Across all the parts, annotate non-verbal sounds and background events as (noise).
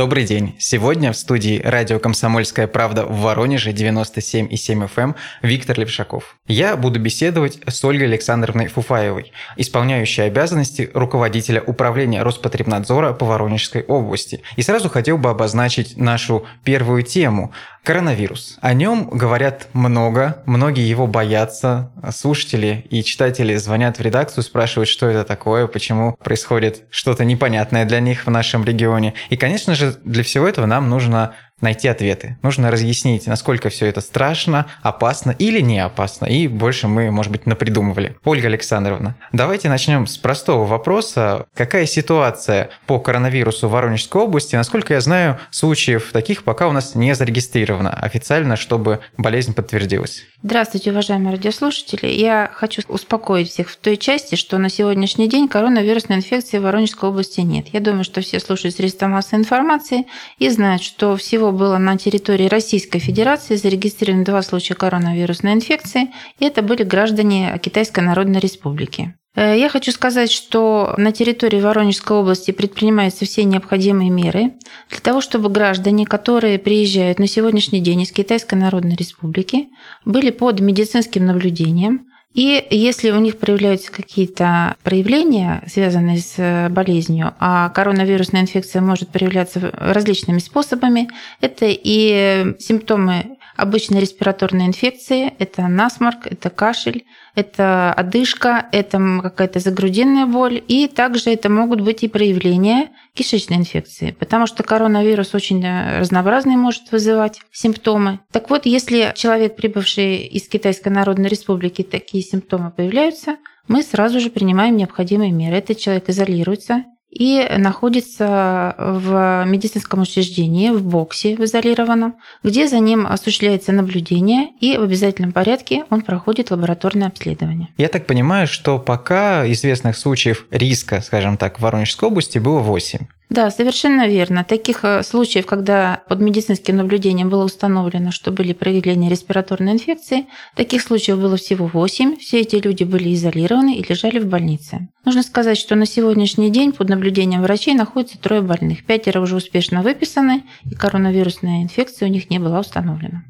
Добрый день. Сегодня в студии радио «Комсомольская правда» в Воронеже 97,7 FM эм Виктор Левшаков. Я буду беседовать с Ольгой Александровной Фуфаевой, исполняющей обязанности руководителя управления Роспотребнадзора по Воронежской области. И сразу хотел бы обозначить нашу первую тему – Коронавирус. О нем говорят много, многие его боятся. Слушатели и читатели звонят в редакцию, спрашивают, что это такое, почему происходит что-то непонятное для них в нашем регионе. И, конечно же, для всего этого нам нужно найти ответы. Нужно разъяснить, насколько все это страшно, опасно или не опасно. И больше мы, может быть, напридумывали. Ольга Александровна, давайте начнем с простого вопроса. Какая ситуация по коронавирусу в Воронежской области? Насколько я знаю, случаев таких пока у нас не зарегистрировано официально, чтобы болезнь подтвердилась. Здравствуйте, уважаемые радиослушатели. Я хочу успокоить всех в той части, что на сегодняшний день коронавирусной инфекции в Воронежской области нет. Я думаю, что все слушают средства массовой информации и знают, что всего было на территории Российской Федерации зарегистрировано два случая коронавирусной инфекции, и это были граждане Китайской Народной Республики. Э, я хочу сказать, что на территории Воронежской области предпринимаются все необходимые меры для того, чтобы граждане, которые приезжают на сегодняшний день из Китайской Народной Республики, были под медицинским наблюдением. И если у них проявляются какие-то проявления, связанные с болезнью, а коронавирусная инфекция может проявляться различными способами, это и симптомы обычной респираторной инфекции, это насморк, это кашель, это одышка, это какая-то загрудинная боль, и также это могут быть и проявления кишечной инфекции, потому что коронавирус очень э, разнообразный может вызывать симптомы. Так вот, если человек, прибывший из Китайской Народной Республики, такие симптомы появляются, мы сразу же принимаем необходимые меры. Этот человек изолируется, и находится в медицинском учреждении, в боксе в изолированном, где за ним осуществляется наблюдение, и в обязательном порядке он проходит лабораторное обследование. Я так понимаю, что пока известных случаев риска, скажем так, в Воронежской области было 8. Да, совершенно верно. Таких э, случаев, когда под медицинским наблюдением было установлено, что были проявления респираторной инфекции, таких случаев было всего 8. Все эти люди были изолированы и лежали в больнице. Нужно сказать, что на сегодняшний день под наблюдением врачей находится трое больных. Пятеро уже успешно выписаны, и коронавирусная инфекция у них не была установлена.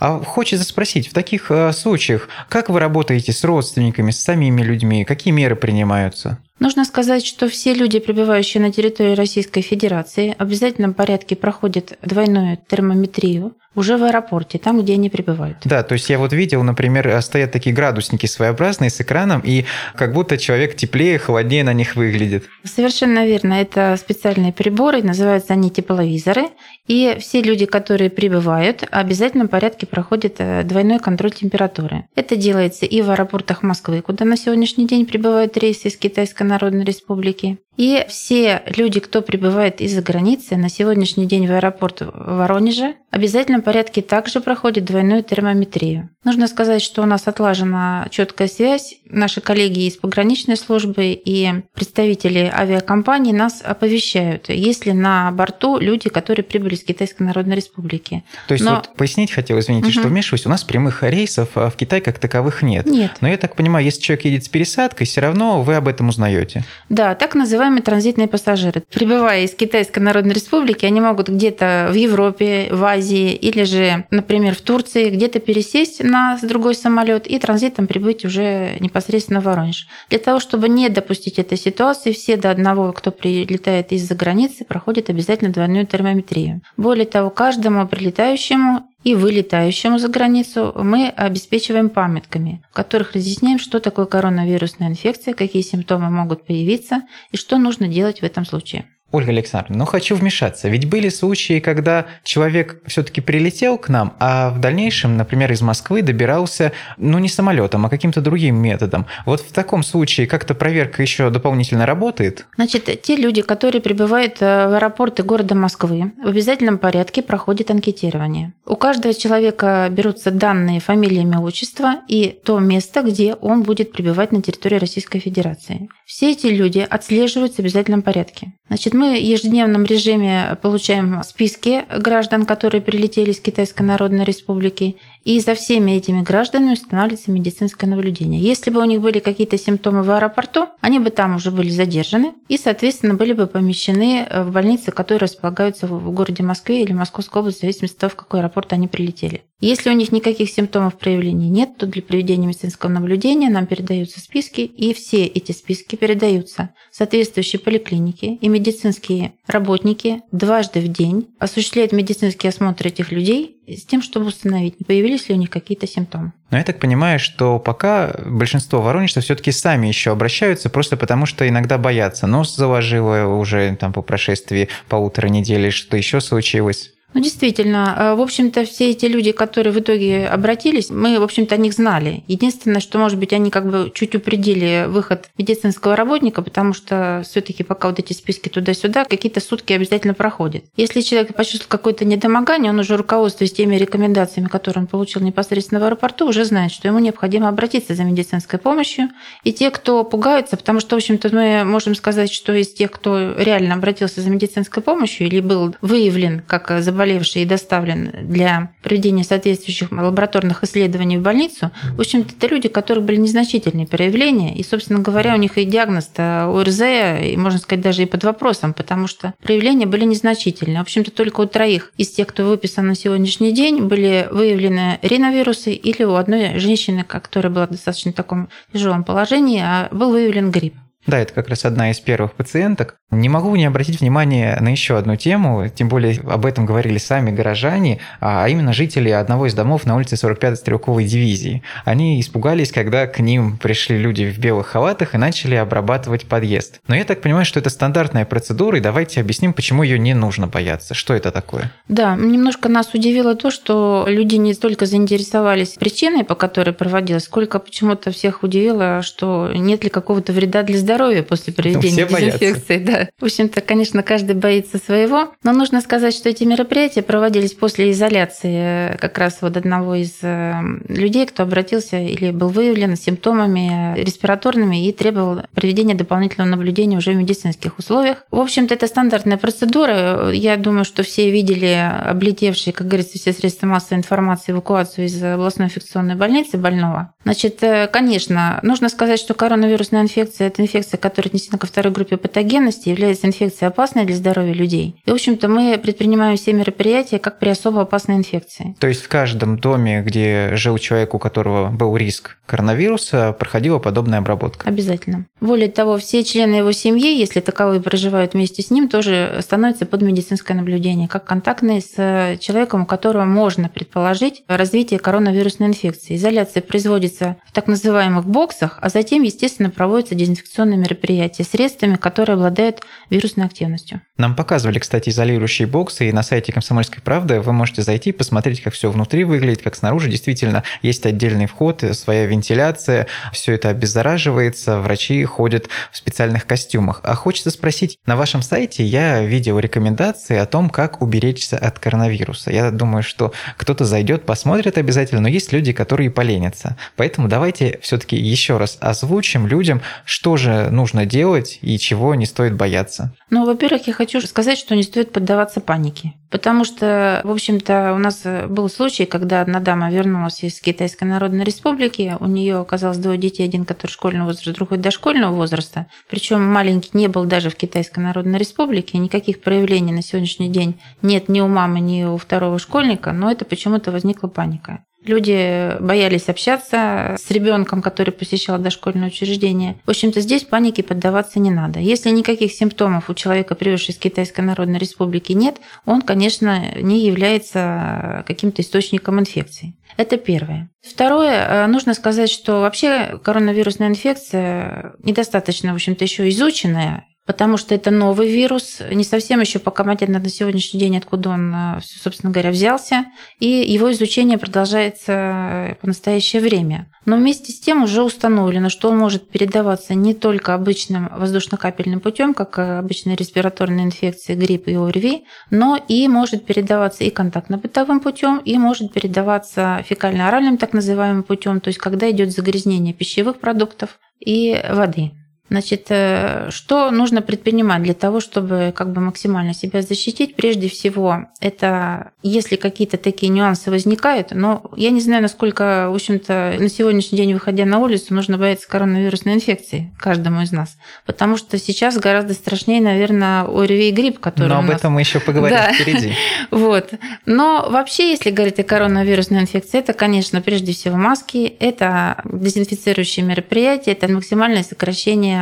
А хочется спросить, в таких э, случаях, как вы работаете с родственниками, с самими людьми, какие меры принимаются? Нужно сказать, что все люди, пребывающие на территории Российской Федерации, в обязательном порядке проходят двойную термометрию уже в аэропорте, там, где они прибывают. Да, то есть я вот видел, например, стоят такие градусники своеобразные с экраном, и как будто человек теплее, холоднее на них выглядит. Совершенно верно. Это специальные приборы, называются они тепловизоры, и все люди, которые прибывают, в обязательном порядке проходят э, двойной контроль температуры. Это делается и в аэропортах Москвы, куда на сегодняшний день прибывают рейсы из Китайской Народной Республики, и все люди, кто прибывает из-за границы, на сегодняшний день в аэропорт Воронежа в обязательном порядке также проходит двойную термометрию. Нужно сказать, что у нас отлажена четкая связь. Наши коллеги из пограничной службы и представители авиакомпаний нас оповещают, если на борту люди, которые прибыли из Китайской Народной Республики. То есть Но... вот пояснить хотел, извините, угу. что вмешиваюсь, у нас прямых рейсов а в Китай как таковых нет. Нет. Но я так понимаю, если человек едет с пересадкой, все равно вы об этом узнаете. Да, так называемые транзитные пассажиры. Прибывая из Китайской Народной Республики, они могут где-то в Европе, в Азии или же, например, в Турции где-то пересесть на другой самолет и транзитом прибыть уже непосредственно в Воронеж. Для того, чтобы не допустить этой ситуации, все до одного, кто прилетает из-за границы, проходят обязательно двойную термометрию. Более того, каждому прилетающему и вылетающему за границу мы обеспечиваем памятками, в которых разъясняем, что такое коронавирусная инфекция, какие симптомы могут появиться и что нужно делать в этом случае. Ольга Александровна, но хочу вмешаться. Ведь были случаи, когда человек все-таки прилетел к нам, а в дальнейшем, например, из Москвы добирался, ну, не самолетом, а каким-то другим методом. Вот в таком случае как-то проверка еще дополнительно работает? Значит, те люди, которые прибывают э, в аэропорты города Москвы, в обязательном порядке проходят анкетирование. У каждого человека берутся данные, фамилия, имя, отчество и то место, где он будет пребывать на территории Российской Федерации. все эти люди отслеживаются в обязательном порядке. Значит, мы в ежедневном режиме получаем списки граждан, которые прилетели из Китайской Народной Республики, и за всеми этими гражданами устанавливается медицинское наблюдение. Если бы у них были какие-то симптомы в аэропорту, они бы там уже были задержаны и, соответственно, были бы помещены в больницы, которые располагаются в городе Москве или Московской области, в зависимости от того, в какой аэропорт они прилетели. Если у них никаких симптомов проявлений нет, то для проведения медицинского наблюдения нам передаются списки, и все эти списки передаются в соответствующие поликлиники, и медицинские работники дважды в день осуществляют медицинский осмотр этих людей с тем, чтобы установить, не появились ли у них какие-то симптомы. Но я так понимаю, что пока большинство воронежцев все-таки сами еще обращаются, просто потому что иногда боятся. Нос заложило уже там по прошествии полутора недели, что еще случилось. Ну, действительно, э, в общем-то, все эти люди, которые в итоге обратились, мы, в общем-то, о них знали. Единственное, что, может быть, они как бы чуть упредили выход медицинского работника, потому что все таки пока вот эти списки туда-сюда, какие-то сутки обязательно проходят. Если человек почувствовал какое-то недомогание, он уже руководствуясь теми рекомендациями, которые он получил непосредственно в аэропорту, уже знает, что ему необходимо обратиться за медицинской помощью. И те, кто пугаются, потому что, в общем-то, мы можем сказать, что из тех, кто реально обратился за медицинской помощью или был выявлен как заболевание, заболевший и доставлен для проведения соответствующих лабораторных исследований в больницу, в общем-то, это люди, у которых были незначительные проявления, и, собственно говоря, у них и диагноз-то ОРЗ, и, можно сказать, даже и под вопросом, потому что проявления были незначительные. В общем-то, только у троих из тех, кто выписан на сегодняшний день, были выявлены риновирусы, или у одной женщины, которая была в достаточно таком тяжелом положении, а был выявлен грипп. Да, это как раз одна из первых пациенток. Не могу не обратить внимание на еще одну тему, тем более об этом говорили сами горожане, а именно жители одного из домов на улице 45-й стрелковой дивизии. Они испугались, когда к ним пришли люди в белых халатах и начали обрабатывать подъезд. Но я так понимаю, что это стандартная процедура, и давайте объясним, почему ее не нужно бояться. Что это такое? Да, немножко нас удивило то, что люди не столько заинтересовались причиной, по которой проводилась, сколько почему-то всех удивило, что нет ли какого-то вреда для здоровья здоровья после проведения Все дезинфекции. Да. В общем-то, конечно, каждый боится своего. Но нужно сказать, что эти мероприятия проводились после изоляции как раз вот одного из э, людей, кто обратился или был выявлен с симптомами респираторными и требовал проведения дополнительного наблюдения уже в медицинских условиях. В общем-то, это стандартная процедура. Я думаю, что все видели облетевшие, как говорится, все средства массовой информации эвакуацию из областной инфекционной больницы больного. Значит, э, конечно, нужно сказать, что коронавирусная инфекция – это инфекция инфекция, которая отнесена ко второй группе патогенности, является инфекцией опасной для здоровья людей. И, в общем-то, мы предпринимаем все мероприятия как при особо опасной инфекции. То есть в каждом доме, где жил человек, у которого был риск коронавируса, проходила подобная обработка? Обязательно. Более того, все члены его семьи, если таковые проживают вместе с ним, тоже становятся под медицинское наблюдение, как контактные с человеком, у которого можно предположить развитие коронавирусной инфекции. Изоляция производится в так называемых боксах, а затем, естественно, проводится дезинфекционная информационные мероприятия средствами, которые обладают вирусной активностью. Нам показывали, кстати, изолирующие боксы, и на сайте «Комсомольской правды» вы можете зайти, посмотреть, как все внутри выглядит, как снаружи. Действительно, есть отдельный вход, своя вентиляция, все это обеззараживается, врачи ходят в специальных костюмах. А хочется спросить, на вашем сайте я видел рекомендации о том, как уберечься от коронавируса. Я думаю, что кто-то зайдет, посмотрит обязательно, но есть люди, которые поленятся. Поэтому давайте все-таки еще раз озвучим людям, что же нужно делать и чего не стоит бояться? Ну, во-первых, я хочу сказать, что не стоит поддаваться панике. Потому что, в общем-то, у нас был случай, когда одна дама вернулась из Китайской Народной Республики. У нее оказалось двое детей, один, который школьного возраста, другой дошкольного возраста. Причем маленький не был даже в Китайской Народной Республике. Никаких проявлений на сегодняшний день нет ни у мамы, ни у второго школьника, но это почему-то возникла паника. Люди боялись общаться с ребенком, который посещал дошкольное учреждение. В общем-то, здесь панике поддаваться не надо. Если никаких симптомов у человека, привезшего из Китайской Народной Республики, нет, он, конечно, не является каким-то источником инфекции. Это первое. Второе, э, нужно сказать, что вообще коронавирусная инфекция недостаточно, в общем-то, еще изученная потому что это новый вирус, не совсем еще пока понятно на сегодняшний день, откуда он, э, собственно говоря, взялся, и его изучение продолжается э, по настоящее время. Но вместе с тем уже установлено, что он может передаваться не только обычным воздушно-капельным путем, как обычные респираторные инфекции, грипп и ОРВИ, но и может передаваться и контактно-бытовым путем, и может передаваться фекально-оральным так называемым путем, то есть когда идет загрязнение пищевых продуктов и воды. Значит, э, что нужно предпринимать для того, чтобы как бы максимально себя защитить? Прежде всего, это если какие-то такие нюансы возникают, но я не знаю, насколько, в общем-то, на сегодняшний день, выходя на улицу, нужно бояться коронавирусной инфекции каждому из нас. Потому что сейчас гораздо страшнее, наверное, ОРВИ и грипп, который Но об нас... этом мы еще поговорим Да. впереди. (laughs) Вот. Но вообще, если говорить о коронавирусной инфекции, это, конечно, прежде всего маски, это дезинфицирующие мероприятия, это максимальное сокращение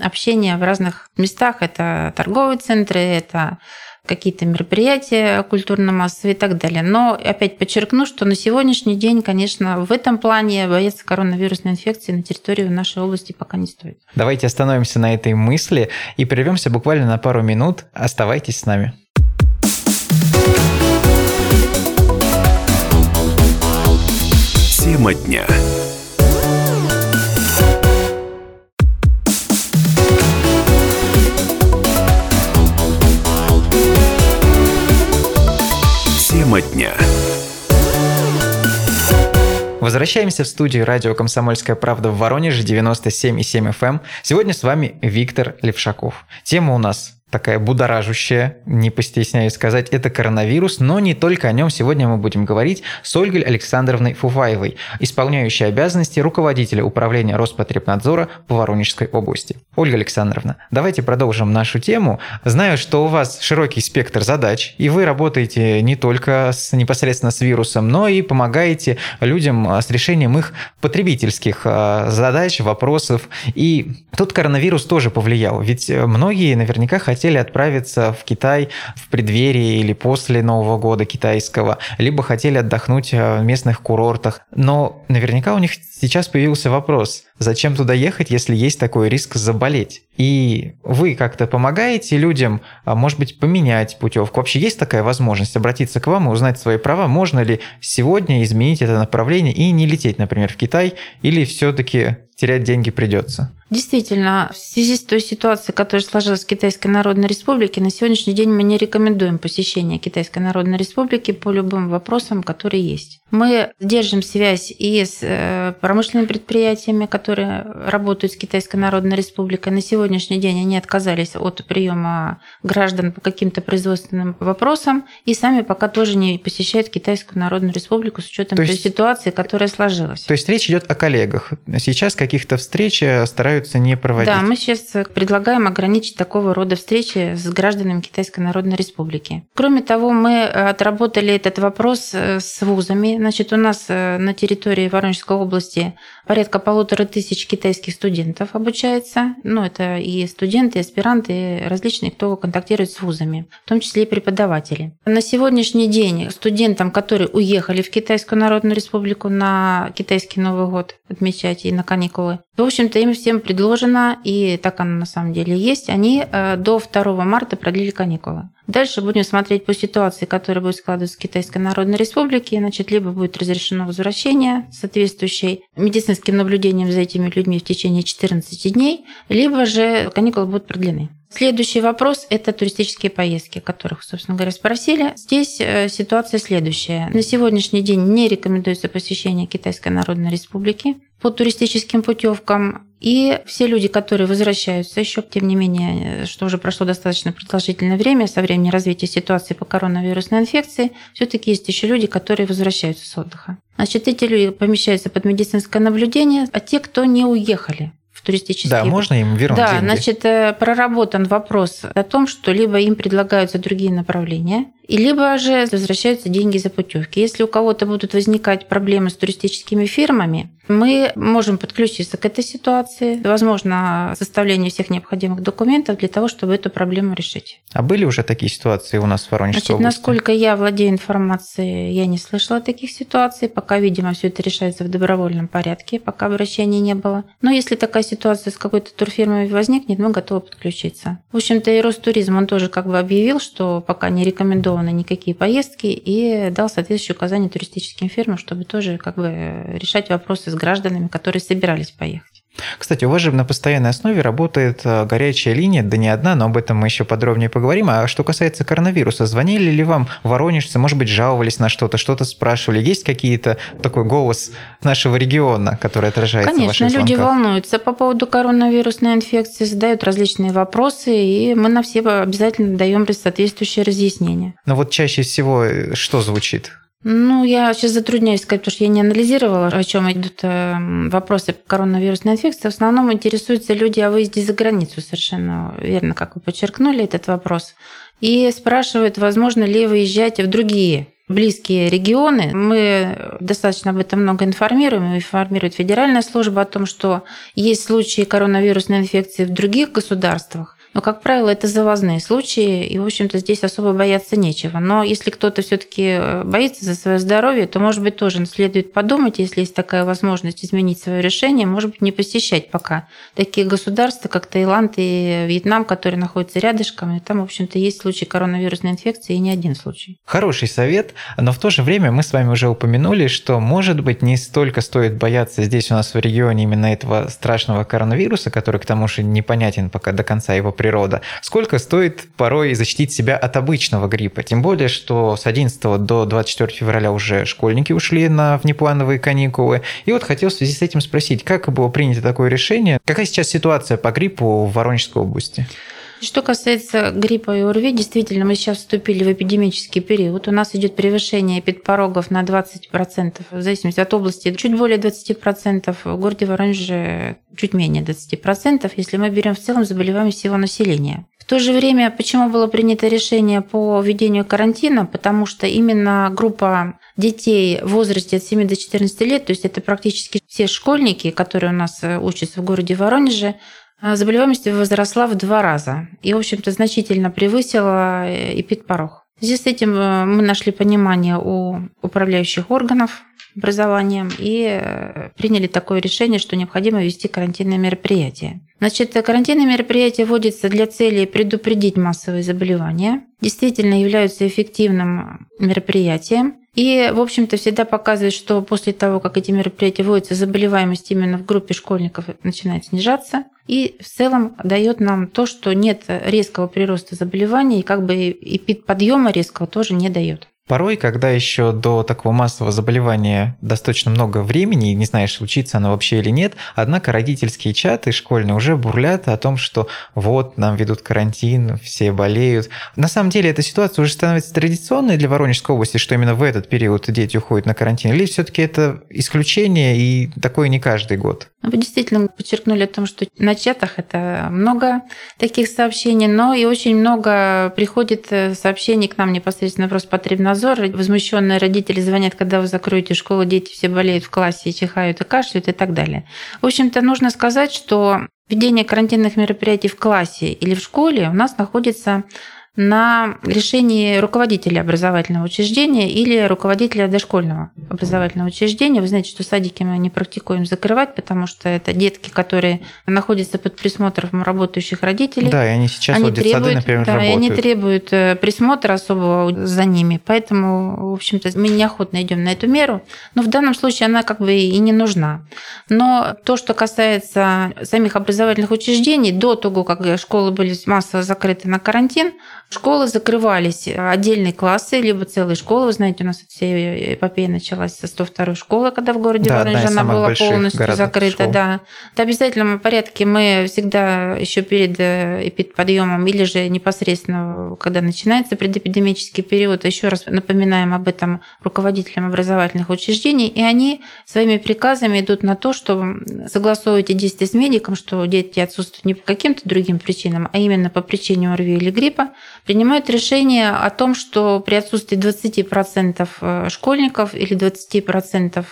общения в разных местах. Это торговые центры, это какие-то мероприятия культурно-массовые и так далее. Но опять подчеркну, что на сегодняшний день, конечно, в этом плане бояться коронавирусной инфекции на территории нашей области пока не стоит. Давайте остановимся на этой мысли и прервемся буквально на пару минут. Оставайтесь с нами. Тема дня. Тема дня. Возвращаемся в студию радио «Комсомольская правда» в Воронеже, 97,7 FM. эм. Сегодня с вами Виктор Левшаков. Тема у нас такая будоражущая, не постесняюсь сказать, это коронавирус, но не только о нем сегодня мы будем говорить с Ольгой Александровной Фуфаевой, исполняющей обязанности руководителя управления Роспотребнадзора по Воронежской области. Ольга Александровна, давайте продолжим нашу тему. Знаю, что у вас широкий спектр задач, и вы работаете не только с, непосредственно с вирусом, но и помогаете людям а, с решением их потребительских а, задач, вопросов. И тут коронавирус тоже повлиял, ведь э, многие наверняка хотели отправиться в Китай в преддверии или после Нового года китайского, либо хотели отдохнуть э, в местных курортах. Но наверняка у них сейчас появился вопрос, зачем туда ехать, если есть такой риск заболеть? И вы как-то помогаете людям, а, может быть, поменять путевку? Вообще есть такая возможность обратиться к вам и узнать свои права? Можно ли сегодня изменить это направление и не лететь, например, в Китай? Или все-таки терять деньги придется? Действительно, в связи с той ситуацией, которая сложилась в Китайской Народной Республике, на сегодняшний день мы не рекомендуем посещение Китайской Народной Республики по любым вопросам, которые есть. Мы держим связь и с э, промышленными предприятиями, которые работают с Китайской Народной Республикой. На сегодняшний день они отказались от приема граждан по каким-то производственным вопросам и сами пока тоже не посещают Китайскую Народную Республику с учетом То той есть- ситуации, которая сложилась. То есть речь идет о коллегах. Сейчас каких-то встреч э, стараются не проводить. Да, мы сейчас предлагаем ограничить такого рода встречи с гражданами Китайской Народной Республики. Кроме того, мы отработали этот вопрос э, с вузами. Значит, у нас э, на территории Воронежской области порядка полутора тысяч китайских студентов обучается. Ну, это и студенты, и аспиранты, и различные, кто контактирует с вузами, в том числе и преподаватели. На сегодняшний день студентам, которые уехали в Китайскую Народную Республику на китайский Новый год отмечать и на каникулы, в общем-то, им всем предложено, и так оно на самом деле есть, они э, до 2 марта продлили каникулы. Дальше будем смотреть по ситуации, которая будет складываться в Китайской Народной Республике. Значит, либо будет разрешено возвращение соответствующей медицинским наблюдением за этими людьми в течение 14 дней, либо же каникулы будут продлены. Следующий вопрос – это туристические поездки, которых, собственно говоря, спросили. Здесь э, ситуация следующая. На сегодняшний день не рекомендуется посещение Китайской Народной Республики по туристическим путевкам. И все люди, которые возвращаются еще, тем не менее, что уже прошло достаточно продолжительное время со времени развития ситуации по коронавирусной инфекции, все-таки есть еще люди, которые возвращаются с отдыха. Значит, эти люди помещаются под медицинское наблюдение, а те, кто не уехали в туристические Да, можно им вернуть да, деньги? значит, э, проработан вопрос о том, что либо им предлагаются другие направления, и либо же возвращаются деньги за путевки. Если у кого-то будут возникать проблемы с туристическими фирмами, мы можем подключиться к этой ситуации. Возможно, составление всех необходимых документов для того, чтобы эту проблему решить. А были уже такие ситуации у нас в Воронежской Значит, области? насколько я владею информацией, я не слышала таких ситуаций. Пока, видимо, все это решается в добровольном порядке, пока обращений не было. Но если такая ситуация с какой-то турфирмой возникнет, мы готовы подключиться. В общем-то, и Ростуризм, он тоже как бы объявил, что пока не рекомендованы никакие поездки и дал соответствующие указания туристическим фирмам, чтобы тоже как бы решать вопросы с гражданами, которые собирались поехать. Кстати, у вас же на постоянной основе работает э, горячая линия, да не одна, но об этом мы еще подробнее поговорим. А что касается коронавируса, звонили ли вам воронежцы, может быть, жаловались на что-то, что-то спрашивали? Есть какие-то такой голос нашего региона, который отражается Конечно, в ваших люди звонках? волнуются по поводу коронавирусной инфекции, задают различные вопросы, и мы на все обязательно даем соответствующие разъяснения. Но вот чаще всего э, что звучит? Ну, я сейчас затрудняюсь сказать, потому что я не анализировала, о чем идут э, вопросы коронавирусной инфекции. В основном интересуются люди о выезде за границу, совершенно верно, как вы подчеркнули этот вопрос. И спрашивают, возможно ли выезжать в другие близкие регионы. Мы достаточно об этом много информируем. Информирует Федеральная служба о том, что есть случаи коронавирусной инфекции в других государствах. Но, как правило, это завозные случаи, и, в общем-то, здесь особо бояться нечего. Но если кто-то все таки э, боится за свое здоровье, то, может быть, тоже следует подумать, если есть такая возможность изменить свое решение, может быть, не посещать пока такие государства, как Таиланд и Вьетнам, которые находятся рядышком, и там, в общем-то, есть случаи коронавирусной инфекции, и не один случай. Хороший совет, но в то же время мы с вами уже упомянули, что, может быть, не столько стоит бояться здесь у нас в регионе именно этого страшного коронавируса, который, к тому же, непонятен пока до конца его природа, сколько стоит порой защитить себя от обычного гриппа. Тем более, что с 11 до 24 февраля уже школьники ушли на внеплановые каникулы. И вот хотел в связи с этим спросить, как было принято такое решение? Какая сейчас ситуация по гриппу в Воронежской области? Что касается гриппа и ОРВИ, действительно, мы сейчас вступили в эпидемический период. У нас идет превышение эпидпорогов на 20%, в зависимости от области, чуть более 20%, в городе Воронеже чуть менее 20%, если мы берем в целом заболеваемость всего населения. В то же время, почему было принято решение по введению карантина? Потому что именно группа детей в возрасте от 7 до 14 лет, то есть это практически все школьники, которые у нас учатся в городе Воронеже, заболеваемость возросла в два раза и, в общем-то, значительно превысила э, эпидпорог. В связи с этим э, мы нашли понимание у управляющих органов образованием и э, приняли такое решение, что необходимо ввести карантинные мероприятия. Значит, карантинные мероприятия вводятся для цели предупредить массовые заболевания, действительно являются эффективным мероприятием, и, в общем-то, всегда показывает, что после того, как эти мероприятия вводятся, заболеваемость именно в группе школьников начинает снижаться. И в целом дает нам то, что нет резкого прироста заболеваний, и как бы и подъема резкого тоже не дает. Порой, когда еще до такого массового заболевания достаточно много времени, и не знаешь, случится оно вообще или нет, однако родительские чаты школьные уже бурлят о том, что вот, нам ведут карантин, все болеют. На самом деле эта ситуация уже становится традиционной для Воронежской области, что именно в этот период дети уходят на карантин, или все-таки это исключение и такое не каждый год? Вы действительно подчеркнули о том, что на чатах это много таких сообщений, но и очень много приходит э, сообщений к нам непосредственно в Роспотребнадзор. Возмущенные родители звонят, когда вы закроете школу, дети все болеют в классе, чихают и кашляют и так далее. В общем-то, нужно сказать, что введение карантинных мероприятий в классе или в школе у нас находится на решении руководителя образовательного учреждения или руководителя дошкольного образовательного учреждения. Вы знаете, что садики мы не практикуем закрывать, потому что это детки, которые находятся под присмотром работающих родителей. Да, и они сейчас они вот требуют, сады, например, да, работают. и они требуют э, присмотра особого за ними. Поэтому, в общем-то, мы неохотно идем на эту меру. Но в данном случае она как бы и не нужна. Но то, что касается самих образовательных учреждений, до того, как школы были массово закрыты на карантин, Школы закрывались, отдельные классы, либо целые школы. Вы знаете, у нас вся эпопея началась со 102 школы, когда в городе да, Воронеже она была полностью закрыта. Да. В обязательном порядке мы всегда еще перед эпидподъемом или же непосредственно, когда начинается предэпидемический период, еще раз напоминаем об этом руководителям образовательных учреждений, и они своими приказами идут на то, что согласовывайте действия с медиком, что дети отсутствуют не по каким-то другим причинам, а именно по причине ОРВИ или гриппа, принимают решение о том, что при отсутствии 20% э, школьников или 20%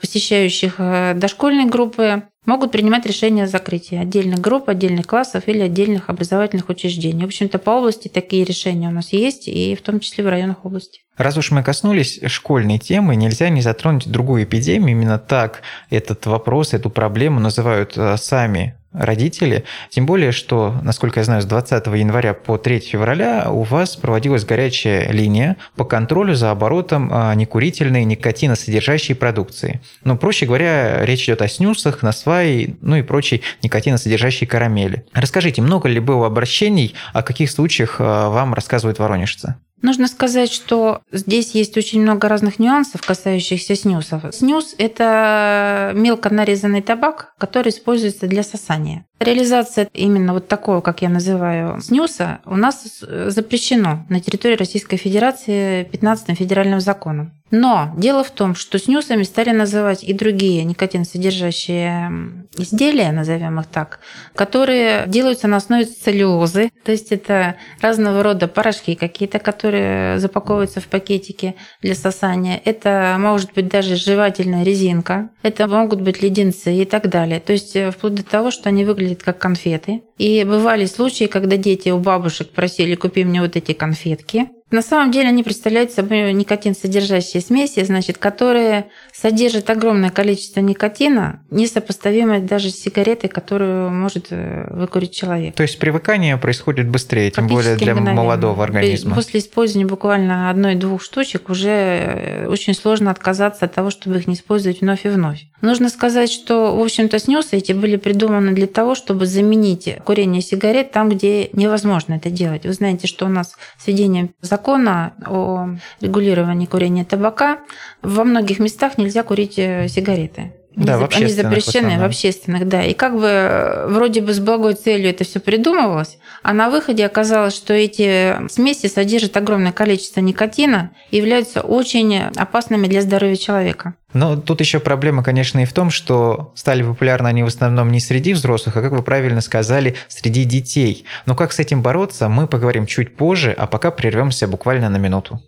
посещающих э, дошкольные группы могут принимать решение о закрытии отдельных групп, отдельных классов или отдельных образовательных учреждений. В общем-то, по области такие решения у нас есть, и в том числе в районах области. Раз уж мы коснулись школьной темы, нельзя не затронуть другую эпидемию. Именно так этот вопрос, эту проблему называют э, сами родители. Тем более, что, насколько я знаю, с 20 января по 3 февраля у вас проводилась горячая линия по контролю за оборотом а, некурительной никотиносодержащей продукции. Ну, проще говоря, речь идет о снюсах, насвае, ну и прочей никотиносодержащей карамели. Расскажите, много ли было обращений, о каких случаях а, вам рассказывают воронежцы? Нужно сказать, что здесь есть очень много разных нюансов, касающихся снюсов. Снюс – это мелко нарезанный табак, который используется для сосания. Реализация именно вот такого, как я называю, снюса у нас запрещено на территории Российской Федерации 15 федеральным законом. Но дело в том, что снюсами стали называть и другие никотинсодержащие изделия, назовем их так, которые делаются на основе целлюлозы. То есть это разного рода порошки какие-то, которые запаковываются в пакетики для сосания. Это может быть даже жевательная резинка. Это могут быть леденцы и так далее. То есть э, вплоть до того, что они выглядят выглядят как конфеты. И бывали случаи, когда дети у бабушек просили, купи мне вот эти конфетки. На самом деле они представляют собой никотин содержащие смеси, значит, которые содержат огромное количество никотина, несопоставимое даже с сигаретой, которую может э, выкурить человек. То есть привыкание происходит быстрее, тем более для мгновенно. молодого организма. После использования буквально одной-двух штучек уже э, очень сложно отказаться от того, чтобы их не использовать вновь и вновь. Нужно сказать, что, в общем-то, снюсы эти были придуманы для того, чтобы заменить курение сигарет там, где невозможно это делать. Вы знаете, что у нас с введением закона о регулировании курения табака во многих местах нельзя курить э, сигареты. Да, в они запрещены в, в общественных, да. И как бы э, вроде бы с благой целью это все придумывалось, а на выходе оказалось, что эти смеси содержат огромное количество никотина и являются очень опасными для здоровья человека. Но тут еще проблема, конечно, и в том, что стали популярны они в основном не среди взрослых, а, как вы правильно сказали, среди детей. Но как с этим бороться, мы поговорим чуть позже, а пока прервемся буквально на минуту.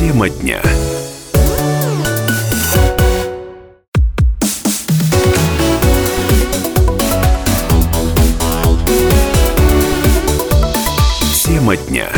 Тема дня. Тема дня.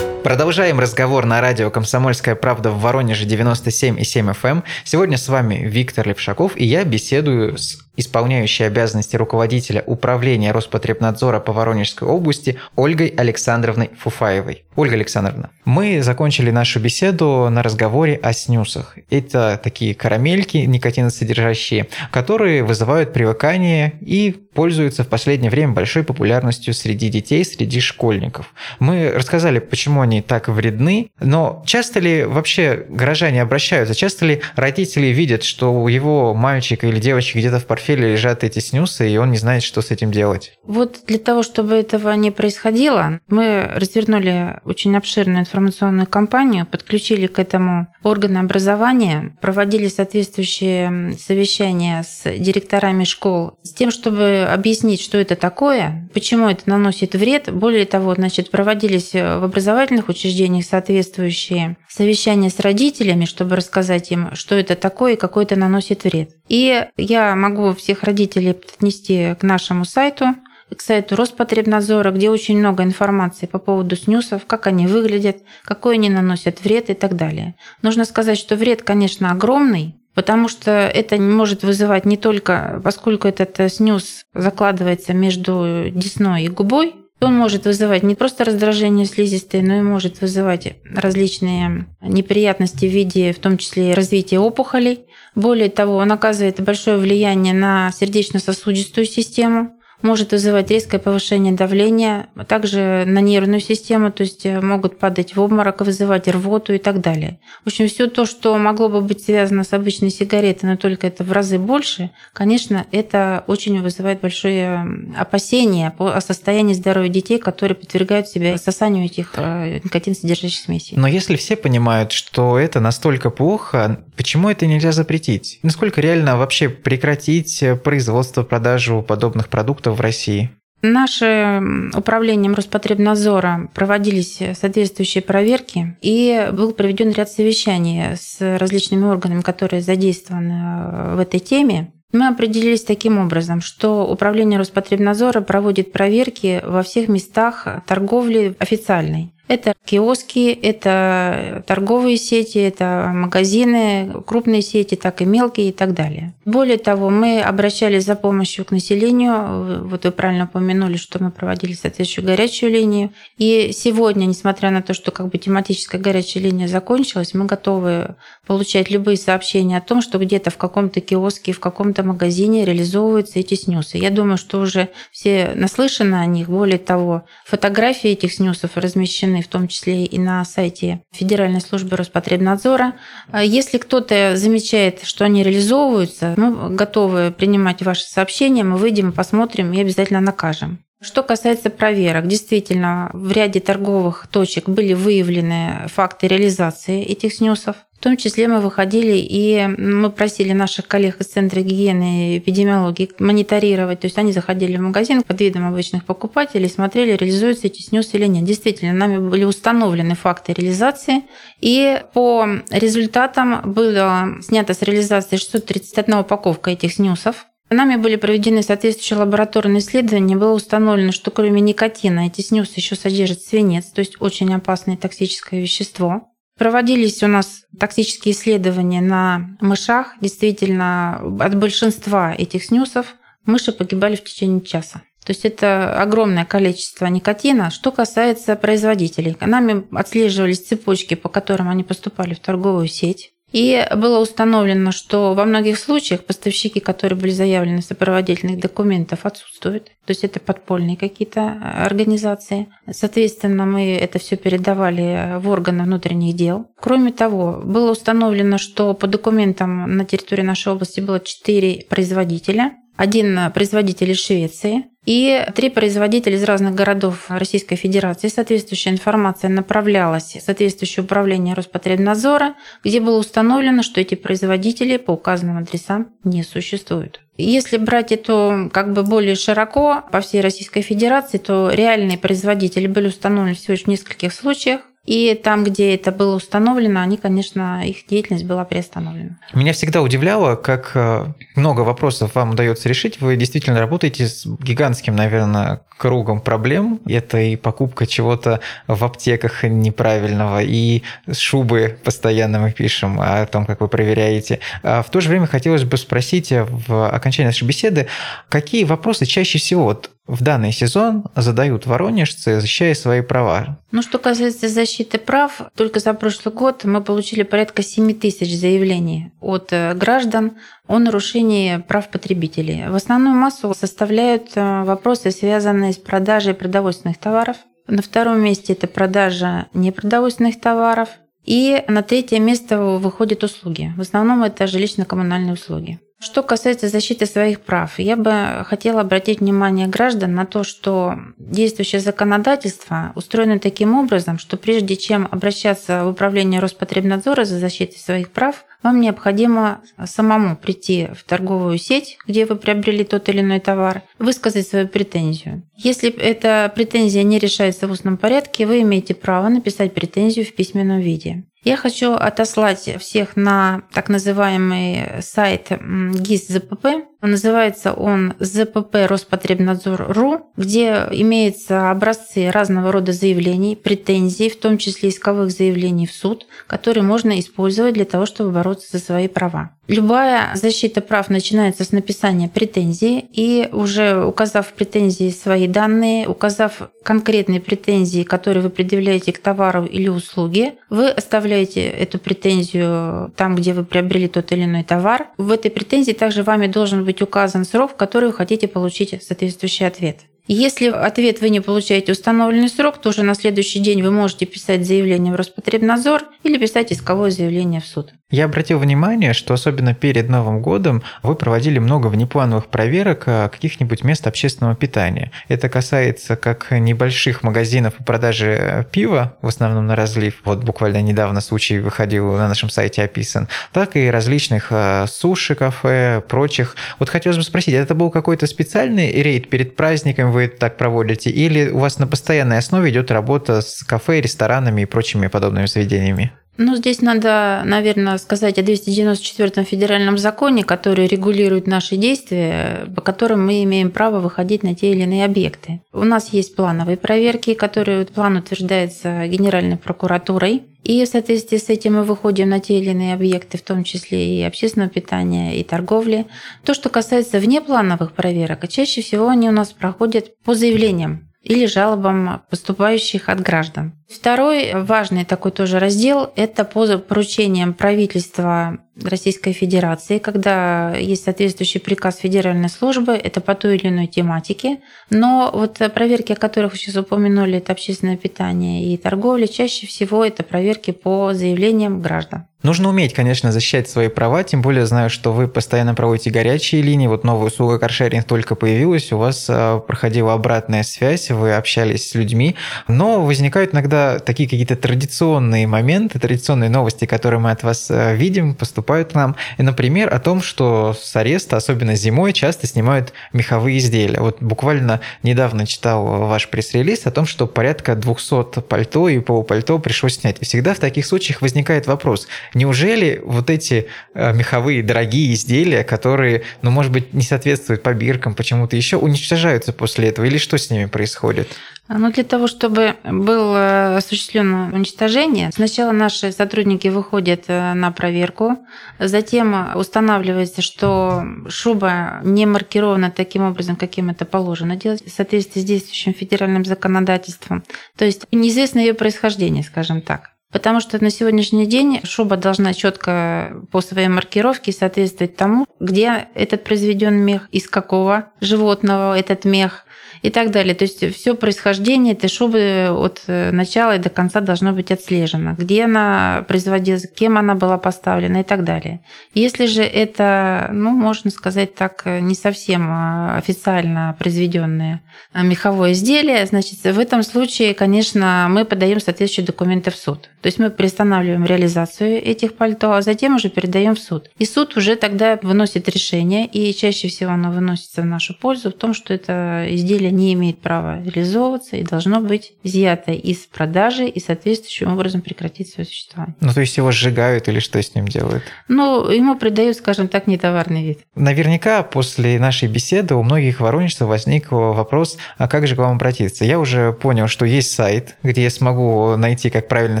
Продолжаем разговор на радио «Комсомольская правда» в Воронеже 97,7 FM. Эм. Сегодня с вами Виктор Левшаков, и я беседую с исполняющей обязанности руководителя управления Роспотребнадзора по Воронежской области Ольгой Александровной Фуфаевой. Ольга Александровна, мы закончили нашу беседу на разговоре о снюсах. Это такие карамельки никотиносодержащие, которые вызывают привыкание и пользуются в последнее время большой популярностью среди детей, среди школьников. Мы рассказали, почему они так вредны, но часто ли вообще горожане обращаются, часто ли родители видят, что у его мальчика или девочки где-то в портфеле портфеле лежат эти снюсы, и он не знает, что с этим делать. Вот для того, чтобы этого не происходило, мы развернули очень обширную информационную кампанию, подключили к этому органы образования, проводили соответствующие совещания с директорами школ с тем, чтобы объяснить, что это такое, почему это наносит вред. Более того, значит, проводились в образовательных учреждениях соответствующие совещания с родителями, чтобы рассказать им, что это такое и какой это наносит вред. И я могу всех родителей отнести к нашему сайту, к сайту Роспотребнадзора, где очень много информации по поводу снюсов, как они выглядят, какой они наносят вред и так далее. Нужно сказать, что вред, конечно, огромный, потому что это может вызывать не только, поскольку этот снюс закладывается между десной и губой, он может вызывать не просто раздражение слизистой, но и может вызывать различные неприятности в виде, в том числе развития опухолей. Более того, он оказывает большое влияние на сердечно-сосудистую систему, может вызывать резкое повышение давления, а также на нервную систему, то есть э, могут падать в обморок, вызывать рвоту и так далее. В общем, все то, что могло бы быть связано с обычной сигаретой, но только это в разы больше, конечно, это очень вызывает большое опасение о состоянии здоровья детей, которые подвергают себя сосанию этих э, никотин-содержащих смесей. Но если все понимают, что это настолько плохо, почему это нельзя запретить? Насколько реально вообще прекратить производство, продажу подобных продуктов в России? Нашим управлением Роспотребнадзора проводились соответствующие проверки, и был проведен ряд совещаний с различными органами, которые задействованы в этой теме. Мы определились таким образом, что Управление Роспотребнадзора проводит проверки во всех местах торговли официальной. Это киоски, это торговые сети, это магазины, крупные сети, так и мелкие и так далее. Более того, мы обращались за помощью к населению. Вот вы правильно упомянули, что мы проводили соответствующую горячую линию. И сегодня, несмотря на то, что как бы тематическая горячая линия закончилась, мы готовы получать любые сообщения о том, что где-то в каком-то киоске, в каком-то магазине реализовываются эти снюсы. Я думаю, что уже все наслышаны о них. Более того, фотографии этих снюсов размещены в том числе и на сайте Федеральной службы Роспотребнадзора. А если кто-то замечает, что они реализовываются, мы готовы принимать ваши сообщения, мы выйдем, посмотрим и обязательно накажем. Что касается проверок, действительно, в ряде торговых точек были выявлены факты реализации этих снюсов. В том числе мы выходили и мы просили наших коллег из Центра гигиены и эпидемиологии мониторировать. То есть они заходили в магазин под видом обычных покупателей, смотрели, реализуются эти снюсы или нет. Действительно, нами были установлены факты реализации. И по результатам было снято с реализации 631 упаковка этих снюсов. Нами были проведены соответствующие лабораторные исследования. Было установлено, что кроме никотина эти снюсы еще содержат свинец, то есть очень опасное токсическое вещество. Проводились у нас токсические исследования на мышах. Действительно, от большинства этих снюсов мыши погибали в течение часа. То есть это огромное количество никотина. Что касается производителей, нами отслеживались цепочки, по которым они поступали в торговую сеть. И было установлено, что во многих случаях поставщики, которые были заявлены сопроводительных документов, отсутствуют. То есть это подпольные какие-то э, организации. Соответственно, мы это все передавали в органы внутренних дел. Кроме того, было установлено, что по документам на территории нашей области было 4 производителя. Один производитель из Швеции, и три производителя из разных городов Российской Федерации. Соответствующая информация направлялась в соответствующее управление Роспотребнадзора, где было установлено, что эти производители по указанным адресам не существуют. Если брать это как бы более широко по всей Российской Федерации, то реальные производители были установлены всего лишь в нескольких случаях. И там, где это было установлено, они, конечно, их деятельность была приостановлена. Меня всегда удивляло, как э, много вопросов вам удается решить. Вы действительно работаете с гигантским, наверное, кругом проблем. Это и покупка чего-то в аптеках неправильного, и шубы постоянно мы пишем о том, как вы проверяете. А в то же время хотелось бы спросить в окончании нашей беседы, какие вопросы чаще всего вот в данный сезон задают воронежцы, защищая свои права? Ну, что касается защиты прав, только за прошлый год мы получили порядка 7 тысяч заявлений от э, граждан о нарушении прав потребителей. В основную массу составляют э, вопросы, связанные с продажей продовольственных товаров. На втором месте это продажа непродовольственных товаров. И на третье место выходят услуги. В основном это жилищно-коммунальные услуги. Что касается защиты своих прав, я бы хотела обратить внимание граждан на то, что действующее законодательство устроено таким образом, что прежде чем обращаться в управление Роспотребнадзора за защитой своих прав, вам необходимо самому прийти в торговую сеть, где вы приобрели тот или иной товар, высказать свою претензию. Если эта претензия не решается в устном порядке, вы имеете право написать претензию в письменном виде. Я хочу отослать всех на так называемый сайт ГИС ЗПП. Называется он ЗПП Роспотребнадзор.ру, где имеются образцы разного рода заявлений, претензий, в том числе исковых заявлений в суд, которые можно использовать для того, чтобы бороться за свои права. Любая защита прав начинается с написания претензии, и уже указав в претензии свои данные, указав конкретные претензии, которые вы предъявляете к товару или услуге, вы оставляете эту претензию там, где вы приобрели тот или иной товар. В этой претензии также вами должен быть указан срок, в который вы хотите получить соответствующий ответ. Если ответ вы не получаете установленный срок, то уже на следующий день вы можете писать заявление в Роспотребнадзор или писать исковое заявление в суд. Я обратил внимание, что особенно перед Новым годом вы проводили много внеплановых проверок а, каких-нибудь мест общественного питания. Это касается как небольших магазинов по продаже э, пива, в основном на разлив, вот буквально недавно случай выходил на нашем сайте описан, так и различных а, суши-кафе, прочих. Вот хотелось бы спросить, это был какой-то специальный рейд перед праздником, вы так проводите, или у вас на постоянной основе идет работа с кафе, ресторанами и прочими подобными заведениями? Ну, здесь надо, наверное, сказать о 294-м федеральном законе, который регулирует наши действия, по которым мы имеем право выходить на те или иные объекты. У нас есть плановые проверки, которые план утверждается Генеральной прокуратурой. И в соответствии с этим мы выходим на те или иные объекты, в том числе и общественного питания, и торговли. То, что касается внеплановых проверок, чаще всего они у нас проходят по заявлениям или жалобам поступающих от граждан. Второй важный такой тоже раздел – это по поручениям правительства Российской Федерации, когда есть соответствующий приказ федеральной службы, это по той или иной тематике. Но вот проверки, о которых вы сейчас упомянули, это общественное питание и торговля, чаще всего это проверки по заявлениям граждан. Нужно уметь, конечно, защищать свои права, тем более знаю, что вы постоянно проводите горячие линии, вот новая услуга каршеринг только появилась, у вас а, проходила обратная связь, вы общались с людьми, но возникают иногда такие какие-то традиционные моменты, традиционные новости, которые мы от вас а, видим, поступают к нам, и, например, о том, что с ареста, особенно зимой, часто снимают меховые изделия. Вот буквально недавно читал ваш пресс-релиз о том, что порядка 200 пальто и полупальто пришлось снять. И всегда в таких случаях возникает вопрос – Неужели вот эти э, меховые дорогие изделия, которые, ну, может быть, не соответствуют по биркам, почему-то еще, уничтожаются после этого? Или что с ними происходит? Ну, для того, чтобы было осуществлено уничтожение, сначала наши сотрудники выходят э, на проверку, затем устанавливается, что шуба не маркирована таким образом, каким это положено делать в соответствии с действующим федеральным законодательством. То есть неизвестно ее происхождение, скажем так. Потому что на сегодняшний день шуба должна четко по своей маркировке соответствовать тому, где этот произведен мех, из какого животного этот мех, и так далее. То есть все происхождение этой шубы от э, начала и до конца должно быть отслежено. Где она производилась, кем она была поставлена и так далее. Если же это, ну, можно сказать так, не совсем а, официально произведенное меховое изделие, значит, в этом случае, конечно, мы подаем соответствующие документы в суд. То есть мы приостанавливаем реализацию этих пальто, а затем уже передаем в суд. И суд уже тогда выносит решение, и чаще всего оно выносится в нашу пользу в том, что это изделие изделие не имеет права реализовываться и должно быть изъято из продажи и соответствующим образом прекратить свое существование. Ну, то есть его сжигают или что с ним делают? Ну, ему придают, скажем так, нетоварный вид. Наверняка после нашей беседы у многих воронежцев возник вопрос, а как же к вам обратиться? Я уже понял, что есть сайт, где я смогу найти, как правильно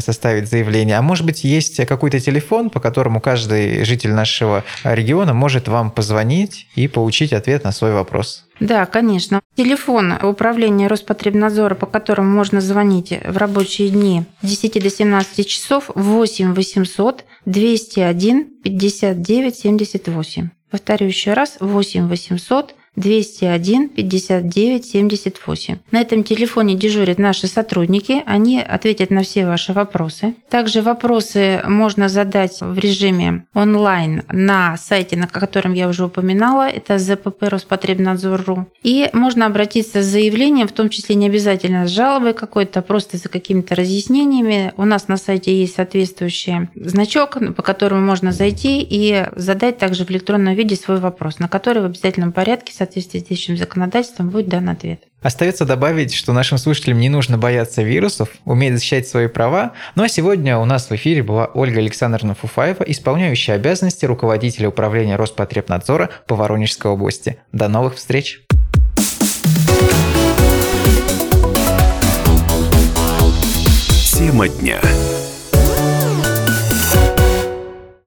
составить заявление. А может быть, есть какой-то телефон, по которому каждый житель нашего региона может вам позвонить и получить ответ на свой вопрос? Да, конечно. Телефон управления Роспотребнадзора, по которому можно звонить в рабочие дни с 10 до 17 часов 8 800 201 59 78. Повторю еще раз, 8 800 201 59 78. На этом телефоне дежурят наши сотрудники. Они ответят на все ваши вопросы. Также вопросы можно задать в режиме онлайн на сайте, на котором я уже упоминала. Это ЗПП Роспотребнадзор.ру. И можно обратиться с заявлением, в том числе не обязательно с жалобой какой-то, просто за какими-то разъяснениями. У нас на сайте есть соответствующий значок, по которому можно зайти и задать также в электронном виде свой вопрос, на который в обязательном порядке соответствии с действующим законодательством будет дан ответ. Остается добавить, что нашим слушателям не нужно бояться вирусов, уметь защищать свои права. Ну а сегодня у нас в эфире была Ольга Александровна Фуфаева, исполняющая обязанности руководителя управления Роспотребнадзора по Воронежской области. До новых встреч! Тема дня.